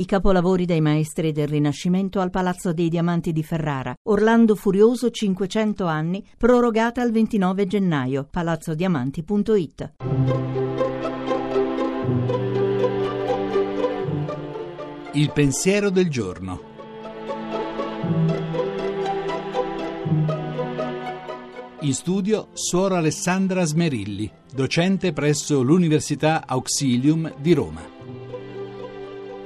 I capolavori dei maestri del Rinascimento al Palazzo dei Diamanti di Ferrara. Orlando Furioso 500 anni, prorogata al 29 gennaio. palazzodiamanti.it. Il pensiero del giorno. In studio Suora Alessandra Smerilli, docente presso l'Università Auxilium di Roma.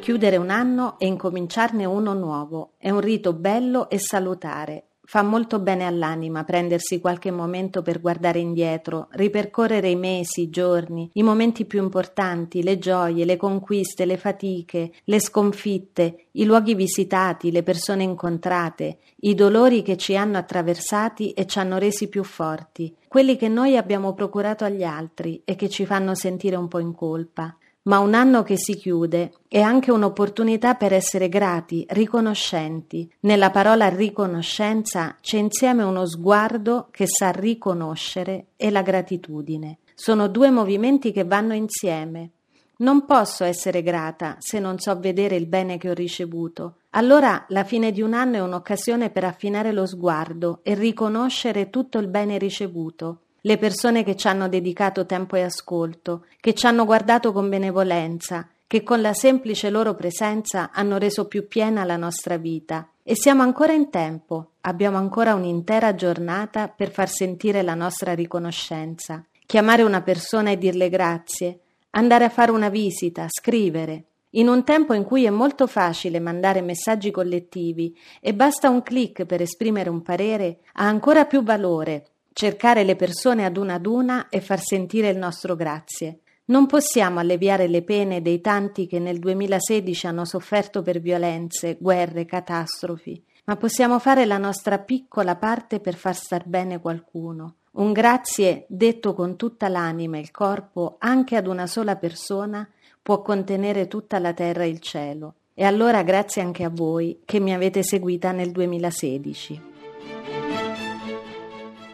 Chiudere un anno e incominciarne uno nuovo è un rito bello e salutare. Fa molto bene all'anima prendersi qualche momento per guardare indietro, ripercorrere i mesi, i giorni, i momenti più importanti, le gioie, le conquiste, le fatiche, le sconfitte, i luoghi visitati, le persone incontrate, i dolori che ci hanno attraversati e ci hanno resi più forti, quelli che noi abbiamo procurato agli altri e che ci fanno sentire un po' in colpa ma un anno che si chiude è anche un'opportunità per essere grati, riconoscenti. Nella parola riconoscenza c'è insieme uno sguardo che sa riconoscere e la gratitudine. Sono due movimenti che vanno insieme. Non posso essere grata se non so vedere il bene che ho ricevuto. Allora la fine di un anno è un'occasione per affinare lo sguardo e riconoscere tutto il bene ricevuto le persone che ci hanno dedicato tempo e ascolto, che ci hanno guardato con benevolenza, che con la semplice loro presenza hanno reso più piena la nostra vita. E siamo ancora in tempo, abbiamo ancora un'intera giornata per far sentire la nostra riconoscenza, chiamare una persona e dirle grazie, andare a fare una visita, scrivere. In un tempo in cui è molto facile mandare messaggi collettivi e basta un clic per esprimere un parere, ha ancora più valore cercare le persone ad una ad una e far sentire il nostro grazie. Non possiamo alleviare le pene dei tanti che nel 2016 hanno sofferto per violenze, guerre, catastrofi, ma possiamo fare la nostra piccola parte per far star bene qualcuno. Un grazie detto con tutta l'anima e il corpo anche ad una sola persona può contenere tutta la terra e il cielo. E allora grazie anche a voi che mi avete seguita nel 2016.